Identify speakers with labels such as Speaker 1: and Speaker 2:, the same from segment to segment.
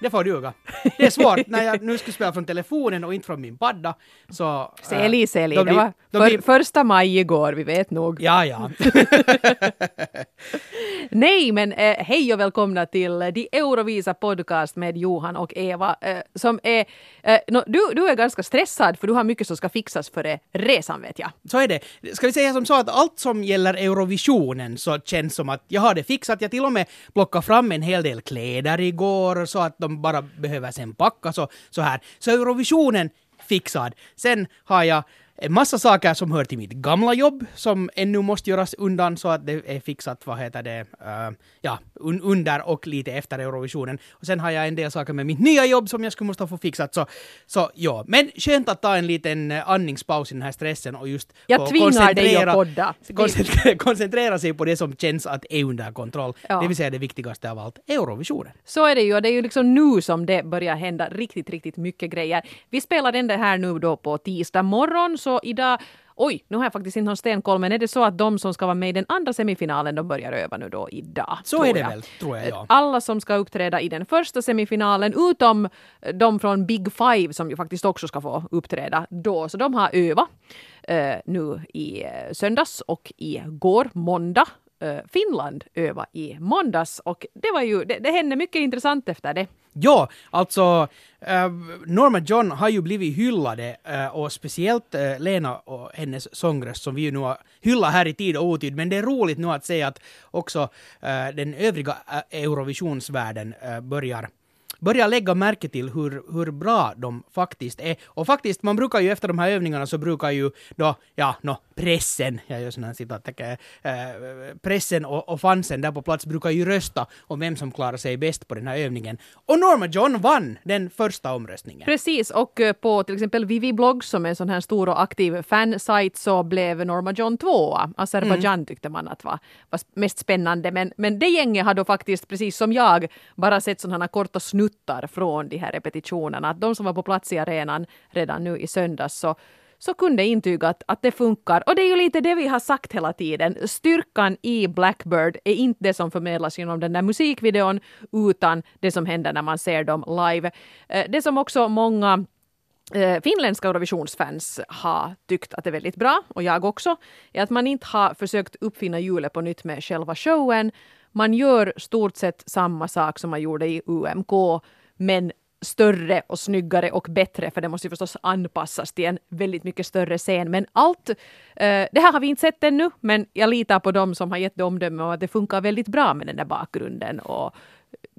Speaker 1: det får duga. Det är svårt när jag nu ska spela från telefonen och inte från min padda. Så...
Speaker 2: Seli, seli.
Speaker 1: då
Speaker 2: Det
Speaker 1: blir-
Speaker 2: var för,
Speaker 1: blir-
Speaker 2: första maj igår, vi vet nog.
Speaker 1: Ja, ja.
Speaker 2: Nej, men eh, hej och välkomna till eh, De Eurovisa podcast med Johan och Eva eh, som är... Eh, no, du, du är ganska stressad för du har mycket som ska fixas före resan vet jag.
Speaker 1: Så är det. Ska vi säga som så att allt som gäller Eurovisionen så känns som att jag har det fixat. Jag till och med plockade fram en hel del kläder igår så att de bara behöver sen packas och så här. Så Eurovisionen fixad. Sen har jag en massa saker som hör till mitt gamla jobb som ännu måste göras undan så att det är fixat, vad heter det, eh, ja, un under och lite efter Eurovisionen. Och sen har jag en del saker med mitt nya jobb som jag skulle måste få fixat. Så, så ja, men skönt att ta en liten eh, andningspaus i den här stressen och just
Speaker 2: Jag
Speaker 1: koncentrera- koncentrera, koncentrera sig på det som känns att är under kontroll.
Speaker 2: Ja.
Speaker 1: Det vill säga det viktigaste av allt, Eurovisionen.
Speaker 2: Så är det ju och det är ju liksom nu som det börjar hända riktigt, riktigt mycket grejer. Vi spelar det här nu då på tisdag morgon så idag Oj, nu har jag faktiskt inte någon stenkoll, men är det så att de som ska vara med i den andra semifinalen, de börjar öva nu då idag?
Speaker 1: Så är det
Speaker 2: jag.
Speaker 1: väl, tror jag, ja.
Speaker 2: Alla som ska uppträda i den första semifinalen, utom de från Big Five som ju faktiskt också ska få uppträda då. Så de har övat eh, nu i eh, söndags och igår, måndag. Eh, Finland öva i måndags och det var ju, det, det hände mycket intressant efter det.
Speaker 1: Ja, alltså äh, Norma John har ju blivit hyllade äh, och speciellt äh, Lena och hennes sångröst som vi ju nu har hyllat här i tid och otid. Men det är roligt nu att se att också den övriga Eurovisionsvärlden börjar börjar lägga märke till hur, hur bra de faktiskt är. Och faktiskt, man brukar ju efter de här övningarna så brukar ju då, ja, nå, pressen, jag gör sådana här citattecken, eh, pressen och, och fansen där på plats brukar ju rösta om vem som klarar sig bäst på den här övningen. Och Norma John vann den första omröstningen.
Speaker 2: Precis, och eh, på till exempel Vivi Blogg som är en sån här stor och aktiv fansajt så blev Norma John tvåa. Azerbajdzjan tyckte man att var, var mest spännande. Men, men det gänget har då faktiskt, precis som jag, bara sett sådana korta snuttar från de här repetitionerna. Att de som var på plats i arenan redan nu i söndags så så kunde intyga att, att det funkar. Och det är ju lite det vi har sagt hela tiden. Styrkan i Blackbird är inte det som förmedlas genom den där musikvideon, utan det som händer när man ser dem live. Eh, det som också många eh, finländska Eurovisionsfans har tyckt att det är väldigt bra, och jag också, är att man inte har försökt uppfinna hjulet på nytt med själva showen. Man gör stort sett samma sak som man gjorde i UMK, men större och snyggare och bättre, för det måste ju förstås anpassas till en väldigt mycket större scen. Men allt, eh, det här har vi inte sett ännu, men jag litar på dem som har gett det omdöme om att det funkar väldigt bra med den där bakgrunden och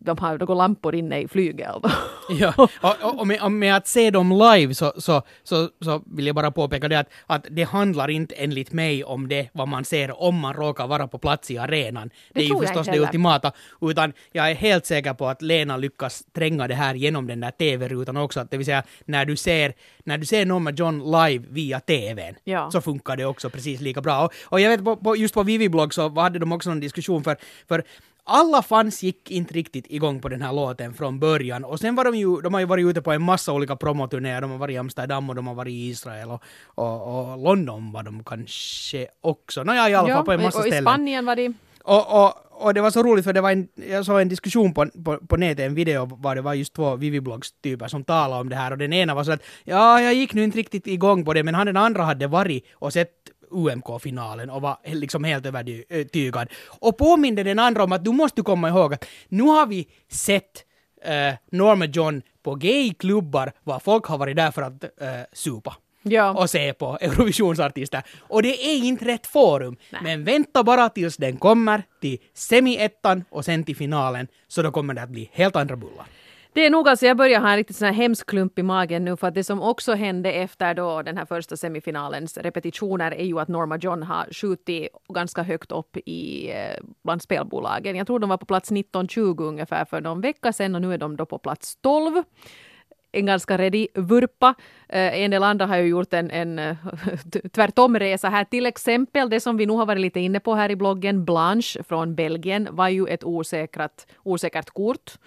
Speaker 2: de har några lampor inne i flygel.
Speaker 1: Ja, och, och, med, och med att se dem live så, så, så, så vill jag bara påpeka det att, att det handlar inte enligt mig om det vad man ser om man råkar vara på plats i arenan. Det, är ju förstås det ultimata. Utan jag är helt säker på att Lena lyckas tränga det här genom den där TV-rutan också. Att det vill säga när du ser, när du ser Norma John live via TVn
Speaker 2: Ja.
Speaker 1: så funkar det också precis lika bra. Och, och jag vet på, på, just på Vivi-blogg så hade de också någon diskussion för, för alla fans gick inte riktigt igång på den här låten från början och sen var de ju, de har ju varit ute på en massa olika promoturnéer, de har varit i Amsterdam och de har varit i Israel och, och, och London var de kanske också. Nåja, i alla fall på en massa
Speaker 2: och i
Speaker 1: ställen.
Speaker 2: Spanien var det
Speaker 1: Och, och, och det var så roligt för det var en, jag såg en diskussion på, på, på nätet, en video var det var just två Vivi-blogs-typer som talade om det här och den ena var så att ja, jag gick nu inte riktigt igång på det men han den andra hade varit och sett UMK-finalen och var liksom helt övertygad. Och påminde den andra om att du måste komma ihåg att nu har vi sett eh, Norma John på gayklubbar var folk har varit där för att eh, supa
Speaker 2: Ja.
Speaker 1: och se på Eurovisionsartister. Och det är inte rätt forum.
Speaker 2: Nej.
Speaker 1: Men vänta bara tills den kommer till semi-ettan och sen till finalen, så då kommer det att bli helt andra bullar.
Speaker 2: Det är nog alltså, jag börjar ha en riktigt sån här hemsk klump i magen nu för att det som också hände efter då den här första semifinalens repetitioner är ju att Norma John har skjutit ganska högt upp i eh, bland spelbolagen. Jag tror de var på plats 19-20 ungefär för någon vecka sedan och nu är de då på plats 12 en ganska redig vurpa. Eh, en del andra har ju gjort en, en tvärtomresa här. Till exempel det som vi nu har varit lite inne på här i bloggen, Blanche från Belgien var ju ett osäkrat, osäkert kort.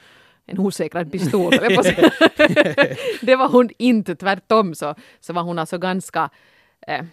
Speaker 2: En osäkrad pistol. Det var hon inte, tvärtom så, så var hon alltså ganska eh,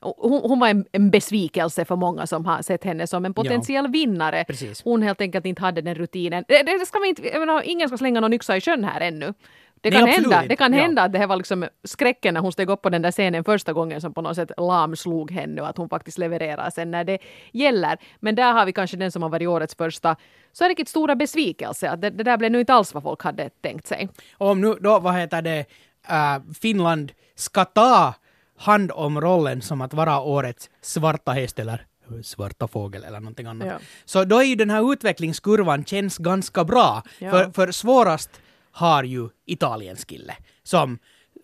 Speaker 2: hon, hon var en, en besvikelse för många som har sett henne som en potentiell vinnare.
Speaker 1: Precis.
Speaker 2: Hon helt enkelt inte hade den rutinen. Det, det ska man inte, menar, ingen ska slänga någon yxa i sjön här ännu. Det kan, hända, det kan
Speaker 1: Ja.
Speaker 2: hända att det här var liksom skräcken när hon steg upp på den där scenen första gången som på något sätt lamslog henne och att hon faktiskt levererar sen när det gäller. Men där har vi kanske den som har varit årets första så är det riktigt stora besvikelse. Att det, det där blev nu inte alls vad folk hade tänkt sig.
Speaker 1: Och om nu då, vad heter det, äh, Finland ska ta hand om rollen som att vara årets svarta häst eller svarta fågel eller någonting annat.
Speaker 2: Ja.
Speaker 1: Så då är ju den här utvecklingskurvan känns ganska bra.
Speaker 2: Ja.
Speaker 1: För, för svårast har ju Italiens kille som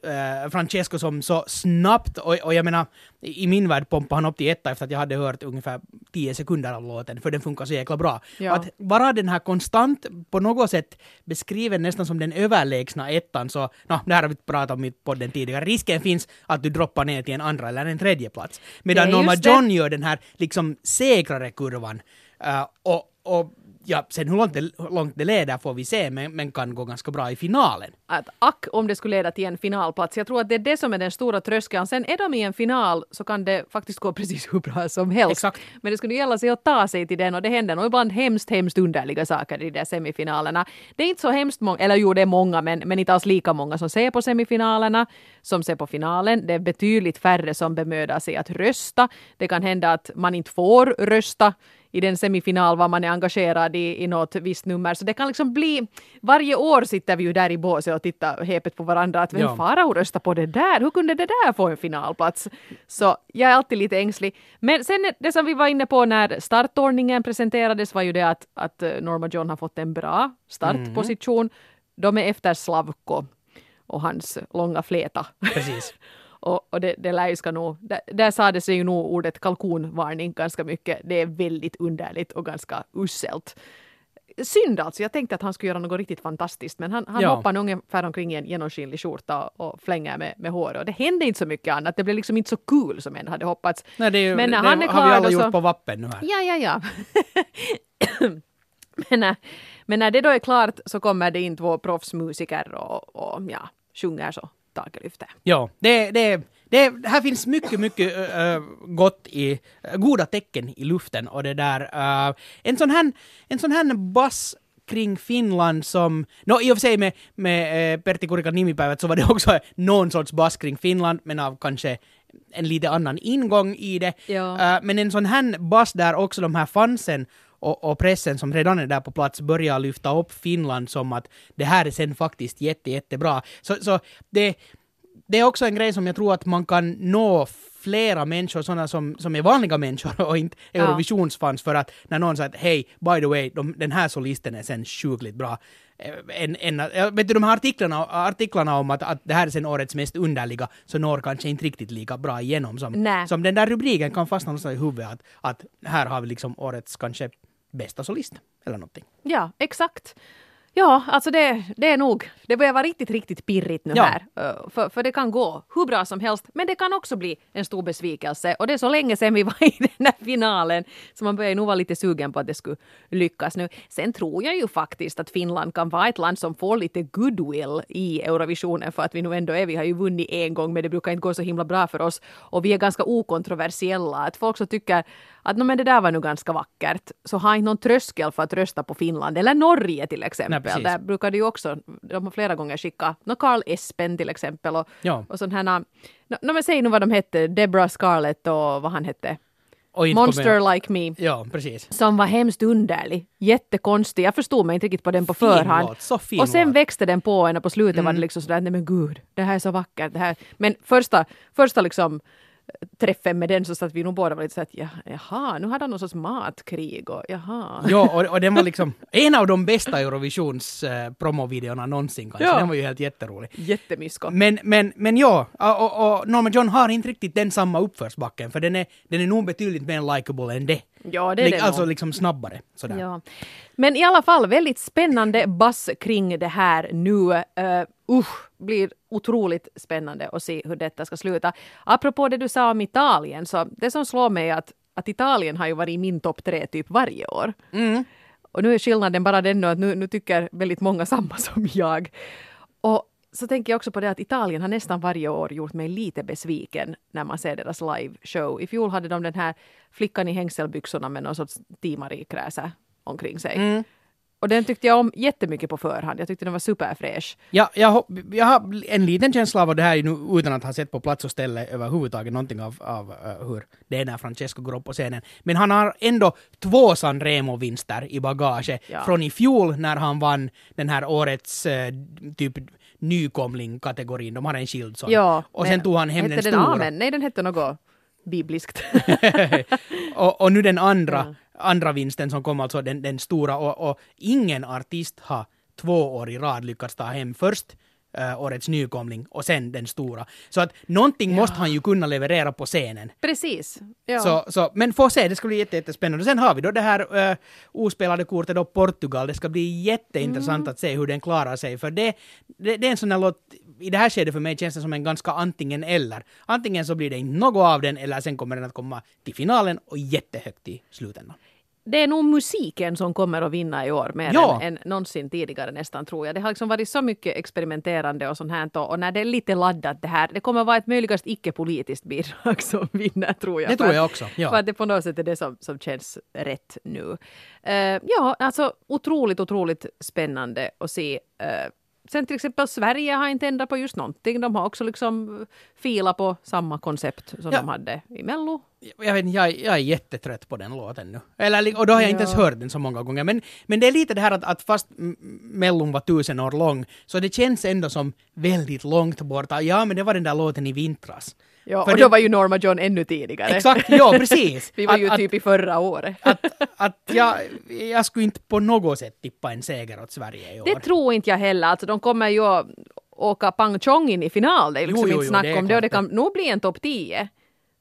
Speaker 1: eh, Francesco som så snabbt, och, och jag menar, i min värld pompade han upp till etta efter att jag hade hört ungefär 10 sekunder av låten, för den funkar så jäkla bra.
Speaker 2: Ja.
Speaker 1: Att vara den här konstant, på något sätt beskriven nästan som den överlägsna ettan, så, no, det här har vi pratat om i podden tidigare, risken finns att du droppar ner till en andra eller en tredje plats. Medan Norma. John gör den här liksom säkrare kurvan, eh, och, och ja, sen hur långt det, långt det leder får vi se, men, men kan gå ganska bra i finalen.
Speaker 2: att ack om det skulle leda till en finalplats. Jag tror att det är det som är den stora tröskeln. Sen är de i en final så kan det faktiskt gå precis hur bra som helst.
Speaker 1: Exakt.
Speaker 2: Men det skulle gälla sig att ta sig till den och det händer nog ibland hemskt, hemskt underliga saker i de där semifinalerna. Det är inte så hemskt många, eller jo det är många men, men inte alls lika många som ser på semifinalerna som ser på finalen. Det är betydligt färre som bemödar sig att rösta. Det kan hända att man inte får rösta i den semifinal var man är engagerad i, i något visst nummer. Så det kan liksom bli... Varje år sitter vi ju där i båset och tittar hepet på varandra. Att vem
Speaker 1: Ja.
Speaker 2: Farao rösta på det där? Hur kunde det där få en finalplats? Så jag är alltid lite ängslig. Men sen det som vi var inne på när startordningen presenterades var ju det att, att eh, Norma John har fått en bra startposition. De är efter Slavko och hans långa fläta.
Speaker 1: Precis.
Speaker 2: Och, och det, det lär ju ska nog, där, där sades ju nog ordet kalkonvarning ganska mycket. Det är väldigt underligt och ganska uselt. Synd alltså, jag tänkte att han skulle göra något riktigt fantastiskt men han, han
Speaker 1: Ja.
Speaker 2: hoppar ungefär omkring i en genomskinlig skjorta och flänger med, med håret och det hände inte så mycket annat. Det blev liksom inte så kul som en hade hoppats.
Speaker 1: Nej, det, ju,
Speaker 2: Men när
Speaker 1: det
Speaker 2: han är
Speaker 1: har
Speaker 2: klar
Speaker 1: vi alla
Speaker 2: då
Speaker 1: gjort
Speaker 2: så-
Speaker 1: på vappen nu här.
Speaker 2: Ja, ja, ja. men, när, men när det då är klart så kommer det in två proffsmusiker och, och ja, sjunger så taket lyfter.
Speaker 1: Ja, det, det, det, här finns mycket, mycket äh, gott i, goda tecken i luften och det där. äh, en sån här, en sån här bass kring Finland som, no, i och för sig med, med äh, Pertti Kurika nimipäivät så var det också någon sorts bass kring Finland, men av kanske en lite annan ingång i det.
Speaker 2: Ja.
Speaker 1: Äh, men en sån här bass där också de här fansen och, och pressen som redan är där på plats börjar lyfta upp Finland som att det här är sen faktiskt jätte, jättebra. Så, så det, det är också en grej som jag tror att man kan nå flera människor, sådana som, som är vanliga människor och inte. Eurovisionsfans för att när någon säger att hej, by the way, de, den här solisten är sen sjukligt bra. Eh, En, en, vet du, de här artiklarna, artiklarna om att, att det här är sen årets mest underliga så når kanske inte riktigt lika bra igenom som, som den där rubriken kan fastna någonstans i huvudet att, att här har vi liksom årets kanske bästa solist eller någonting.
Speaker 2: Ja, exakt. Ja, alltså det, det är nog, det börjar vara riktigt, riktigt pirrigt nu
Speaker 1: Ja.
Speaker 2: här. För, för det kan gå hur bra som helst, men det kan också bli en stor besvikelse. Och det är så länge sedan vi var i den här finalen, så man börjar nog vara lite sugen på att det skulle lyckas nu. Sen tror jag ju faktiskt att Finland kan vara ett land som får lite goodwill i Eurovisionen, för att vi nu ändå är, vi har ju vunnit en gång, men det brukar inte gå så himla bra för oss. Och vi är ganska okontroversiella, att folk som tycker att "Nå, men det där var nu ganska vackert, så har inte någon tröskel för att rösta på Finland, eller Norge till exempel.
Speaker 1: Precis.
Speaker 2: Där brukar det ju också, de har flera gånger skickat, no, Carl Espen till exempel och,
Speaker 1: Ja.
Speaker 2: och sådana här, no, no, men säg nu vad de hette, Deborah Scarlett och vad han hette, Monster Like Me.
Speaker 1: Ja, precis.
Speaker 2: Som var hemskt underlig, jättekonstig. Jag förstod mig inte riktigt på den på
Speaker 1: Fin
Speaker 2: förhand.
Speaker 1: låt, så fin
Speaker 2: och sen
Speaker 1: låt.
Speaker 2: växte den på en och på slutet var det liksom sådär, nej men gud, det här är så vackert. Det här. Men första, första liksom träffen med den så satt vi nog båda var lite såhär, ja, jaha, nu hade han någon sorts matkrig och jaha.
Speaker 1: Ja, och, och den var liksom en av de bästa Eurovisions eh, promovideorna någonsin kanske.
Speaker 2: Ja.
Speaker 1: Den var ju helt jätterolig.
Speaker 2: Jättemysko.
Speaker 1: Men, men, men ja, och, och, och Norma John har inte riktigt den samma uppförsbacken, för den är, den är nog betydligt mer likable än det.
Speaker 2: Ja, det är det
Speaker 1: alltså
Speaker 2: nog.
Speaker 1: liksom snabbare. Sådär.
Speaker 2: Ja. Men i alla fall väldigt spännande bass kring det här nu. Uh, usch, blir otroligt spännande att se hur detta ska sluta. Apropå det du sa om Italien, så det som slår mig är att, att Italien har ju varit i min topp tre typ varje år.
Speaker 1: Mm.
Speaker 2: Och nu är skillnaden bara den att nu, nu tycker väldigt många samma som jag. Och så tänker jag också på det att Italien har nästan varje år gjort mig lite besviken när man ser deras liveshow. I fjol hade de den här flickan i hängselbyxorna med någon sorts timarikräse omkring sig.
Speaker 1: Mm.
Speaker 2: Och den tyckte jag om jättemycket på förhand. Jag tyckte den var superfräsch.
Speaker 1: Ja, jag, jag har en liten känsla av det här nu, utan att ha sett på plats och ställe överhuvudtaget någonting av, av uh, hur det är när Francesco går upp på scenen. Men han har ändå två Sanremo-vinster i bagaget
Speaker 2: Ja.
Speaker 1: från i fjol när han vann den här årets uh, typ nykomling-kategorin. De har en skild sån.
Speaker 2: Ja,
Speaker 1: och sen tog han hem den stora.
Speaker 2: Amen? Nej, den hette något bibliskt.
Speaker 1: och, och nu den andra,
Speaker 2: Ja.
Speaker 1: andra vinsten som kom, alltså den, den stora. Och, och ingen artist har två år i rad lyckats ta hem först eh, årets nykomling och sen den stora. Så att någonting måste han ju kunna leverera på scenen.
Speaker 2: Precis. Ja.
Speaker 1: Så, så, men få se, det ska bli jätte, jättespännande. Sen har vi då det här uh, ospelade kortet då Portugal. Det ska bli jätteintressant
Speaker 2: Mm.
Speaker 1: att se hur den klarar sig. För det, det, det är en sån här låt, i det här skedet för mig känns det som en ganska antingen eller. Antingen så blir det inte något av den eller sen kommer den att komma till finalen och jättehögt i slutändan.
Speaker 2: Det är nog musiken som kommer att vinna i år mer
Speaker 1: Ja.
Speaker 2: än, än någonsin tidigare nästan tror jag. Det har liksom varit så mycket experimenterande och sånt här och, när det är lite laddat det här, det kommer vara ett möjligast icke-politiskt bidrag som vinner tror jag.
Speaker 1: Det tror jag också. Ja.
Speaker 2: För att det på något sätt är det som, som känns rätt nu. Eh, ja, alltså otroligt, otroligt spännande att se. Uh, sen till exempel Sverige har inte ändrat på just någonting. De har också liksom filat på samma koncept som
Speaker 1: Ja.
Speaker 2: de hade i Mello.
Speaker 1: jag, vet, jag, jag är jättetrött på den låten nu. Eller, och då har jag inte ens
Speaker 2: Ja.
Speaker 1: hört den så många gånger. Men, men det är lite det här att, att fast Mellon var tusen år lång, så det känns ändå som väldigt långt borta. Ja, men det var den där låten i vintras.
Speaker 2: Ja,
Speaker 1: För
Speaker 2: och
Speaker 1: det-
Speaker 2: då var ju Norma John ännu tidigare.
Speaker 1: Exakt, ja precis.
Speaker 2: Vi var ju
Speaker 1: att,
Speaker 2: typ i förra året.
Speaker 1: Att, att, jag, jag skulle inte på något sätt tippa en seger åt Sverige i år.
Speaker 2: Det tror inte jag heller. Alltså, de kommer ju åka pang chong in i final. Det är liksom
Speaker 1: Jo, jo,
Speaker 2: inte
Speaker 1: jo,
Speaker 2: snack
Speaker 1: det är
Speaker 2: om det. Och det kan nog bli en topp 10.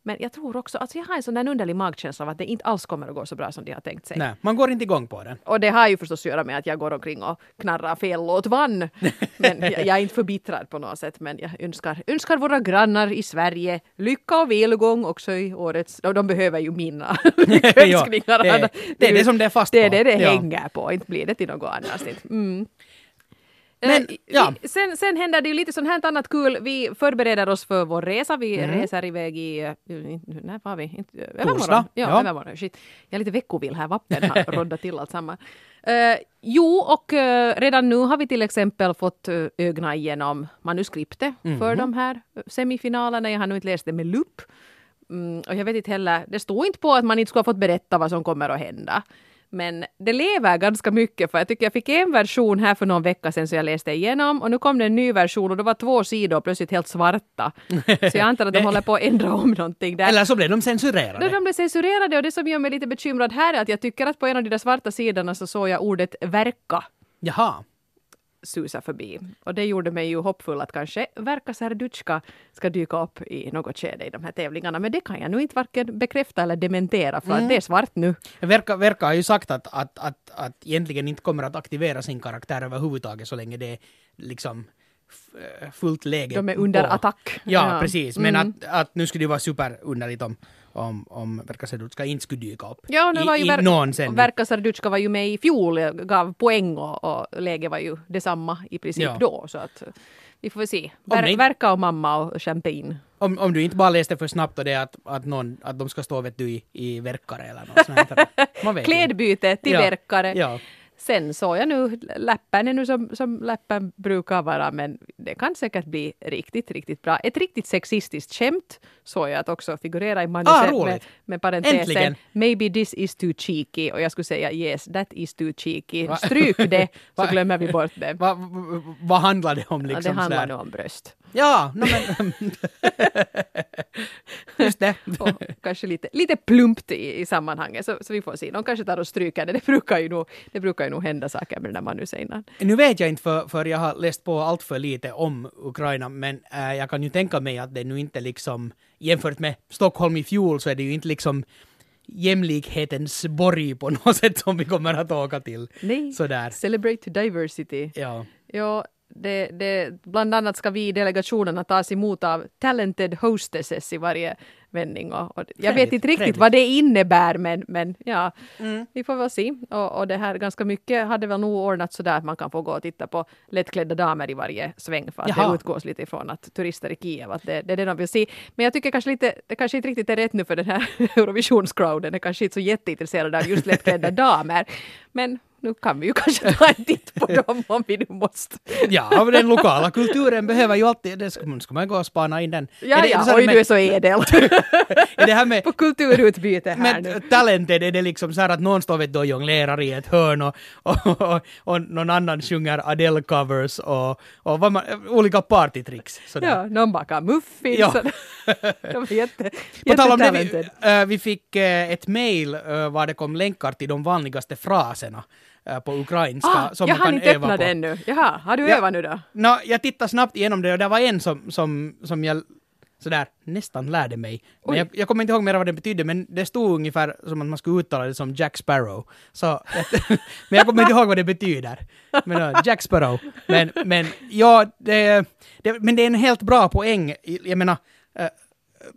Speaker 2: Men jag tror också, alltså jag har en sån där underlig magkänsla av att det inte alls kommer att gå så bra som de har tänkt sig.
Speaker 1: Nej, man går inte igång på den.
Speaker 2: Och det har ju förstås att göra med att jag går omkring och knarrar fel låt vann. Men jag, jag är inte förbittrad på något sätt. Men jag önskar, önskar våra grannar i Sverige lycka och välgång också i årets... Och de behöver ju mina lyckönskningar.
Speaker 1: Ja, det- det är
Speaker 2: ju-
Speaker 1: det som det är fast
Speaker 2: Det är
Speaker 1: på.
Speaker 2: det det
Speaker 1: Ja.
Speaker 2: hänger på. Inte blir det till något annat. Mm.
Speaker 1: Men,
Speaker 2: Eh,
Speaker 1: ja.
Speaker 2: vi- sen, sen händer det ju lite sånt här annat kul. Vi förbereder oss för vår resa. Vi
Speaker 1: Mm.
Speaker 2: reser iväg i... eh, När var vi? Övermorgon?
Speaker 1: Torsdag,
Speaker 2: Ja,
Speaker 1: ja.
Speaker 2: övermorgon. Shit. Jag är lite veckovill här. Vappen har roddat till allt samman. Eh, jo, och eh, redan nu har vi till exempel fått uh, ögna igenom manuskriptet
Speaker 1: Mhm.
Speaker 2: för de här eh, semifinalerna. Jag har nu inte läst det med lupp. Mm, och jag vet inte heller, det står inte på att man inte skulle ha fått berätta vad som kommer att hända. Men det lever ganska mycket för jag tycker jag fick en version här för någon vecka sedan så jag läste igenom och nu kom det en ny version och det var två sidor plötsligt helt svarta. Så jag antar att de håller på att ändra om någonting där.
Speaker 1: Eller så blev de
Speaker 2: Då
Speaker 1: censurerade.
Speaker 2: de blev censurerade och det som gör mig lite bekymrad här är att jag tycker att på en av de där svarta sidorna så såg jag ordet verka
Speaker 1: Jaha.
Speaker 2: Susa förbi. Och det gjorde mig ju hoppfull att kanske Verka Serduchka ska dyka upp i något skede i de här tävlingarna. Men det kan jag nu inte varken bekräfta eller dementera för att det är svart nu.
Speaker 1: Verka, Verka har ju sagt att, att, att, att egentligen inte kommer att aktivera sin karaktär överhuvudtaget så länge det är liksom eh, fullt läge.
Speaker 2: De är under
Speaker 1: på.
Speaker 2: attack.
Speaker 1: Ja, precis. Men
Speaker 2: Mm.
Speaker 1: att, att nu skulle det vara superunderligt om, om, om Verka Sedutska inte skulle dyka upp.
Speaker 2: Ja, nu
Speaker 1: I,
Speaker 2: var ju
Speaker 1: i
Speaker 2: Ver-
Speaker 1: någon sen.
Speaker 2: Verka Serduchka var ju med i fjol, gav poäng och, och läget var ju detsamma i princip
Speaker 1: Ja.
Speaker 2: då. Så att vi får se. Ver-
Speaker 1: inte-
Speaker 2: Verka och mamma och champagne.
Speaker 1: Om, om du inte bara läste för snabbt och det att, att, någon, att de ska stå vet du, i, i verkare eller något sånt.
Speaker 2: Klädbyte till
Speaker 1: Ja,
Speaker 2: verkare.
Speaker 1: Ja.
Speaker 2: Sen såg jag nu, läppen är nu som, som läppen brukar vara, men det kan säkert bli riktigt, riktigt bra. Ett riktigt sexistiskt skämt såg jag att också figurera i manuset
Speaker 1: Ah,
Speaker 2: med, med parentesen
Speaker 1: Äntligen.
Speaker 2: “Maybe this is too cheeky” och jag skulle säga “Yes, that is too cheeky”.
Speaker 1: Va?
Speaker 2: Stryk det, så
Speaker 1: Va?
Speaker 2: glömmer vi bort det.
Speaker 1: Vad va, vad handlar det om
Speaker 2: Ja,
Speaker 1: liksom?
Speaker 2: det handlar
Speaker 1: sådär?
Speaker 2: nu om bröst.
Speaker 1: Ja, no, men... Just det.
Speaker 2: Och kanske lite, lite plumpt i, i sammanhanget, så, så vi får se. De kanske tar och stryker det. Det brukar ju nog, det brukar ju nog hända saker med den där manuset innan.
Speaker 1: Nu vet jag inte för, för jag har läst på allt för lite om Ukraina men äh, jag kan ju tänka mig att det nu inte liksom jämfört med Stockholm i fjol så är det ju inte liksom jämlikhetens borg på något sätt som vi kommer att åka till.
Speaker 2: Nej,
Speaker 1: Sådär.
Speaker 2: celebrate diversity.
Speaker 1: Ja.
Speaker 2: Ja, det, det, bland annat ska vi i delegationerna tas emot av talented hostesses i varje vändning. Och, och jag vet inte riktigt vad det innebär men, men ja, vi får väl se. Och, och det här ganska mycket hade väl nog ordnat sådär att man kan få gå och titta på lättklädda damer i varje sväng för att
Speaker 1: Jaha.
Speaker 2: det utgås lite ifrån att turister i Kiev, att det, det är det de vill se. Men jag tycker kanske lite, det kanske inte riktigt är rätt nu för den här Eurovisionscrowden är kanske inte så jätteintresserad av just lättklädda damer. Men nu kan vi ju kanske ta en titt på dem om vi nu måste.
Speaker 1: Ja, den lokala kulturen behöver ju alltid, det ska, ska man gå och spana in den.
Speaker 2: Ja,
Speaker 1: är det,
Speaker 2: ja, oj
Speaker 1: med,
Speaker 2: du är så edel.
Speaker 1: är det här med,
Speaker 2: på kulturutbyte här nu.
Speaker 1: med talented, är det liksom så här att någon står vet och jonglerar i ett hörn och, och, och, och någon annan sjunger Adele-covers och, och vad man, olika partytricks. Sådär.
Speaker 2: Ja, någon bakar muffins.
Speaker 1: Ja.
Speaker 2: De var jätte,
Speaker 1: På tal om det, vi, äh, vi fick äh, ett mail äh, var det kom länkar till de vanligaste fraserna på ukrainska
Speaker 2: Ah,
Speaker 1: som
Speaker 2: jag har inte
Speaker 1: öva
Speaker 2: öppnat
Speaker 1: på.
Speaker 2: ännu. Jaha, har du
Speaker 1: Ja.
Speaker 2: övat nu då?
Speaker 1: Nå, jag tittade snabbt igenom det och det var en som, som, som jag sådär nästan lärde mig. Men jag, jag kommer inte ihåg mer vad det betydde, men det stod ungefär som att man skulle uttala det som Jack Sparrow. Så, men jag kommer inte ihåg vad det betyder. Men, äh, Jack Sparrow. Men, men ja, det, det, men det är en helt bra poäng. Jag menar, äh,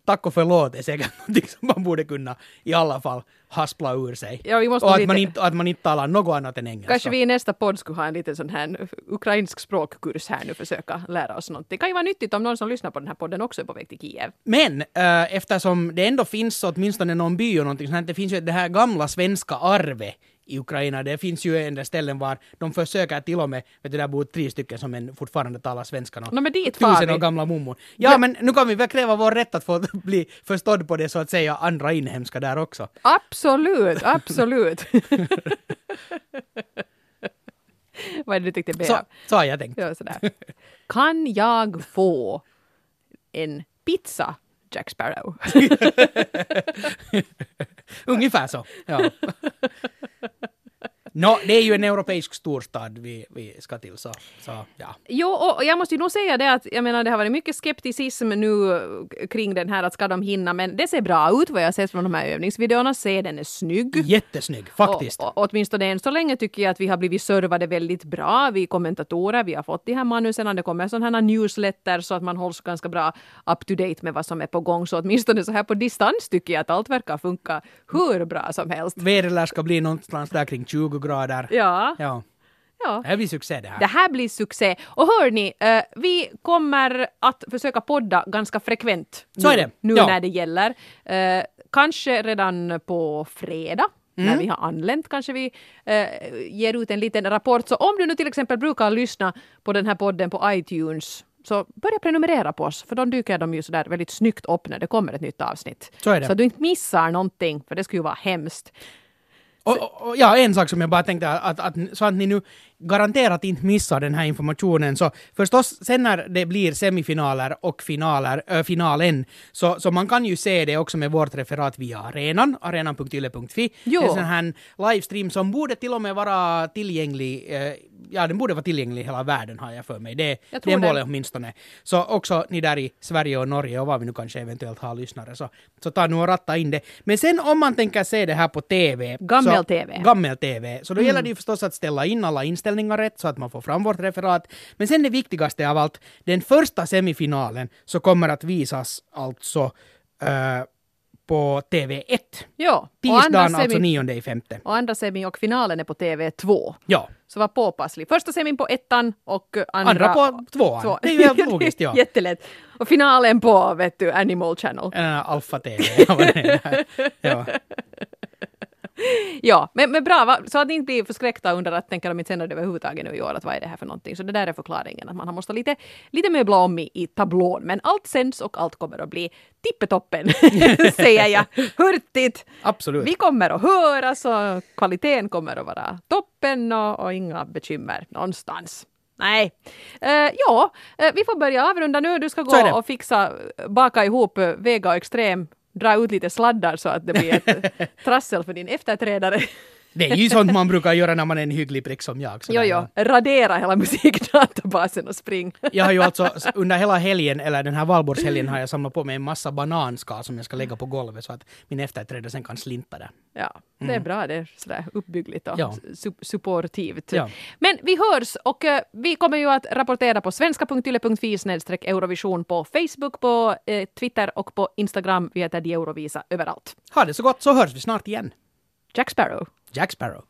Speaker 1: tack och förlåt är säkert någonting som man borde kunna i alla fall haspla ur sig.
Speaker 2: Ja, vi måste
Speaker 1: och att
Speaker 2: lite-
Speaker 1: man, inte, att man inte talar något annat än engelska.
Speaker 2: Kanske vi i nästa podd skulle ha en liten sån här ukrainsk språkkurs här nu, försöka lära oss någonting. Det kan ju vara nyttigt om någon som lyssnar på den här podden också är på väg till Kiev.
Speaker 1: Men äh, eftersom det ändå finns åtminstone någon by och någonting sånt, här, det finns ju det här gamla svenska arvet i Ukraina. Det finns ju en del ställen var de försöker till och med, vet du, där bor tre stycken som en fortfarande talar svenska. nå.
Speaker 2: Nå, men dit
Speaker 1: Tusen år gamla mummor. Ja, men nu kan vi väl kräva vår rätt att få bli förstådd på det så att säga andra inhemska där också.
Speaker 2: Absolut, absolut. Vad är det du tyckte
Speaker 1: Så,
Speaker 2: Bea?
Speaker 1: så har jag tänkt.
Speaker 2: Ja, sådär. Kan jag få en pizza, Jack Sparrow?
Speaker 1: Ungefär så. Ja. Nå, det är ju en europeisk storstad vi, vi ska till, så, så ja.
Speaker 2: Jo, och jag måste ju nog säga det att jag menar det har varit mycket skepticism nu kring den här att ska de hinna, men det ser bra ut vad jag sett från de här övningsvideorna. Se, den är snygg.
Speaker 1: Jättesnygg, faktiskt.
Speaker 2: Och, och, åtminstone än så länge tycker jag att vi har blivit servade väldigt bra. Vi kommentatorer, vi har fått de här manusen, det kommer sådana här newsletter så att man hålls ganska bra up to date med vad som är på gång. Så åtminstone så här på distans tycker jag att allt verkar funka hur bra som helst.
Speaker 1: Vädret lär ska bli någonstans där kring 20 grader.
Speaker 2: Ja,
Speaker 1: Ja,
Speaker 2: ja.
Speaker 1: det här blir succé det här.
Speaker 2: Det här blir succé. Och hörni, eh, vi kommer att försöka podda ganska frekvent.
Speaker 1: Så
Speaker 2: nu,
Speaker 1: är det.
Speaker 2: Nu
Speaker 1: Ja.
Speaker 2: när det gäller. Eh, kanske redan på fredag.
Speaker 1: Mm.
Speaker 2: När vi har anlänt kanske vi eh, ger ut en liten rapport. Så om du nu till exempel brukar lyssna på den här podden på iTunes så börja prenumerera på oss, för då dyker de ju sådär väldigt snyggt upp när det kommer ett nytt avsnitt.
Speaker 1: Så är det.
Speaker 2: Så att du inte missar någonting, för det skulle ju vara hemskt.
Speaker 1: Och, och, och, ja, en sak som jag bara tänkte att, att, så att ni nu garanterat inte missar den här informationen så förstås sen när det blir semifinaler och finaler, äh, finalen så, så man kan ju se det också med vårt referat via arenan, arenan.yle.fi.
Speaker 2: Jo.
Speaker 1: Det är en sån här livestream som borde till och med vara tillgänglig, eh, ja den borde vara tillgänglig i hela världen har jag för mig. Det,
Speaker 2: Jag
Speaker 1: det är
Speaker 2: det.
Speaker 1: målet åtminstone. Så också ni där i Sverige och Norge och vad vi nu kanske eventuellt har lyssnare så, så ta nu och ratta in det. Men sen om man tänker se det här på TV.
Speaker 2: Gammel-TV.
Speaker 1: Gammel-TV. Så då gäller det ju förstås att ställa in alla inställningar rätt så att man får fram vårt referat. Men sen det viktigaste av allt, den första semifinalen så kommer att visas alltså eh, på TV1.
Speaker 2: Jo, och
Speaker 1: Tisdagen
Speaker 2: andra
Speaker 1: alltså
Speaker 2: semi-
Speaker 1: nionde i femte.
Speaker 2: och andra semi och finalen är på TV2.
Speaker 1: Ja.
Speaker 2: Så var påpasslig. Första semin på ettan och andra,
Speaker 1: Andra på tvåan. Det är ju helt logiskt, ja.
Speaker 2: Jättelätt. Och finalen på vet du, Animal Channel.
Speaker 1: Äh, Alfa TV. ja. Ja.
Speaker 2: Men, men bra, va? så att ni inte blir förskräckta under att tänka de inte sänder det överhuvudtaget nu i år, att vad är det här för någonting. Så det där är förklaringen, att man måste lite, lite möbla om i, i tablån. Men allt sänds och allt kommer att bli tippetoppen, säger jag hurtigt.
Speaker 1: Absolut.
Speaker 2: Vi kommer att höras och kvaliteten kommer att vara toppen och, och inga bekymmer någonstans. Nej. Eh, ja, eh, vi får börja avrunda nu. Du ska gå och fixa, baka ihop Vega och Extrem, dra ut lite sladdar så att det blir ett trassel för din efterträdare.
Speaker 1: Det är ju sånt man brukar göra när man är en hygglig prick som jag.
Speaker 2: Jo, jo. Radera hela musikdatabasen och spring.
Speaker 1: Jag har ju alltså under hela helgen, eller den här valborgshelgen, har jag samlat på mig en massa bananskal som jag ska lägga på golvet så att min efterträdare sen kan slinta där.
Speaker 2: Ja, det är bra. Det är sådär uppbyggligt och
Speaker 1: Ja.
Speaker 2: su supportivt.
Speaker 1: Ja.
Speaker 2: Men vi hörs och eh, vi kommer ju att rapportera på svenska.yle.fi Eurovision på Facebook, på eh, Twitter och på Instagram. Vi heter Eurovisa överallt.
Speaker 1: Ha det så gott så hörs vi snart igen.
Speaker 2: Jack Sparrow.
Speaker 1: Jack Sparrow.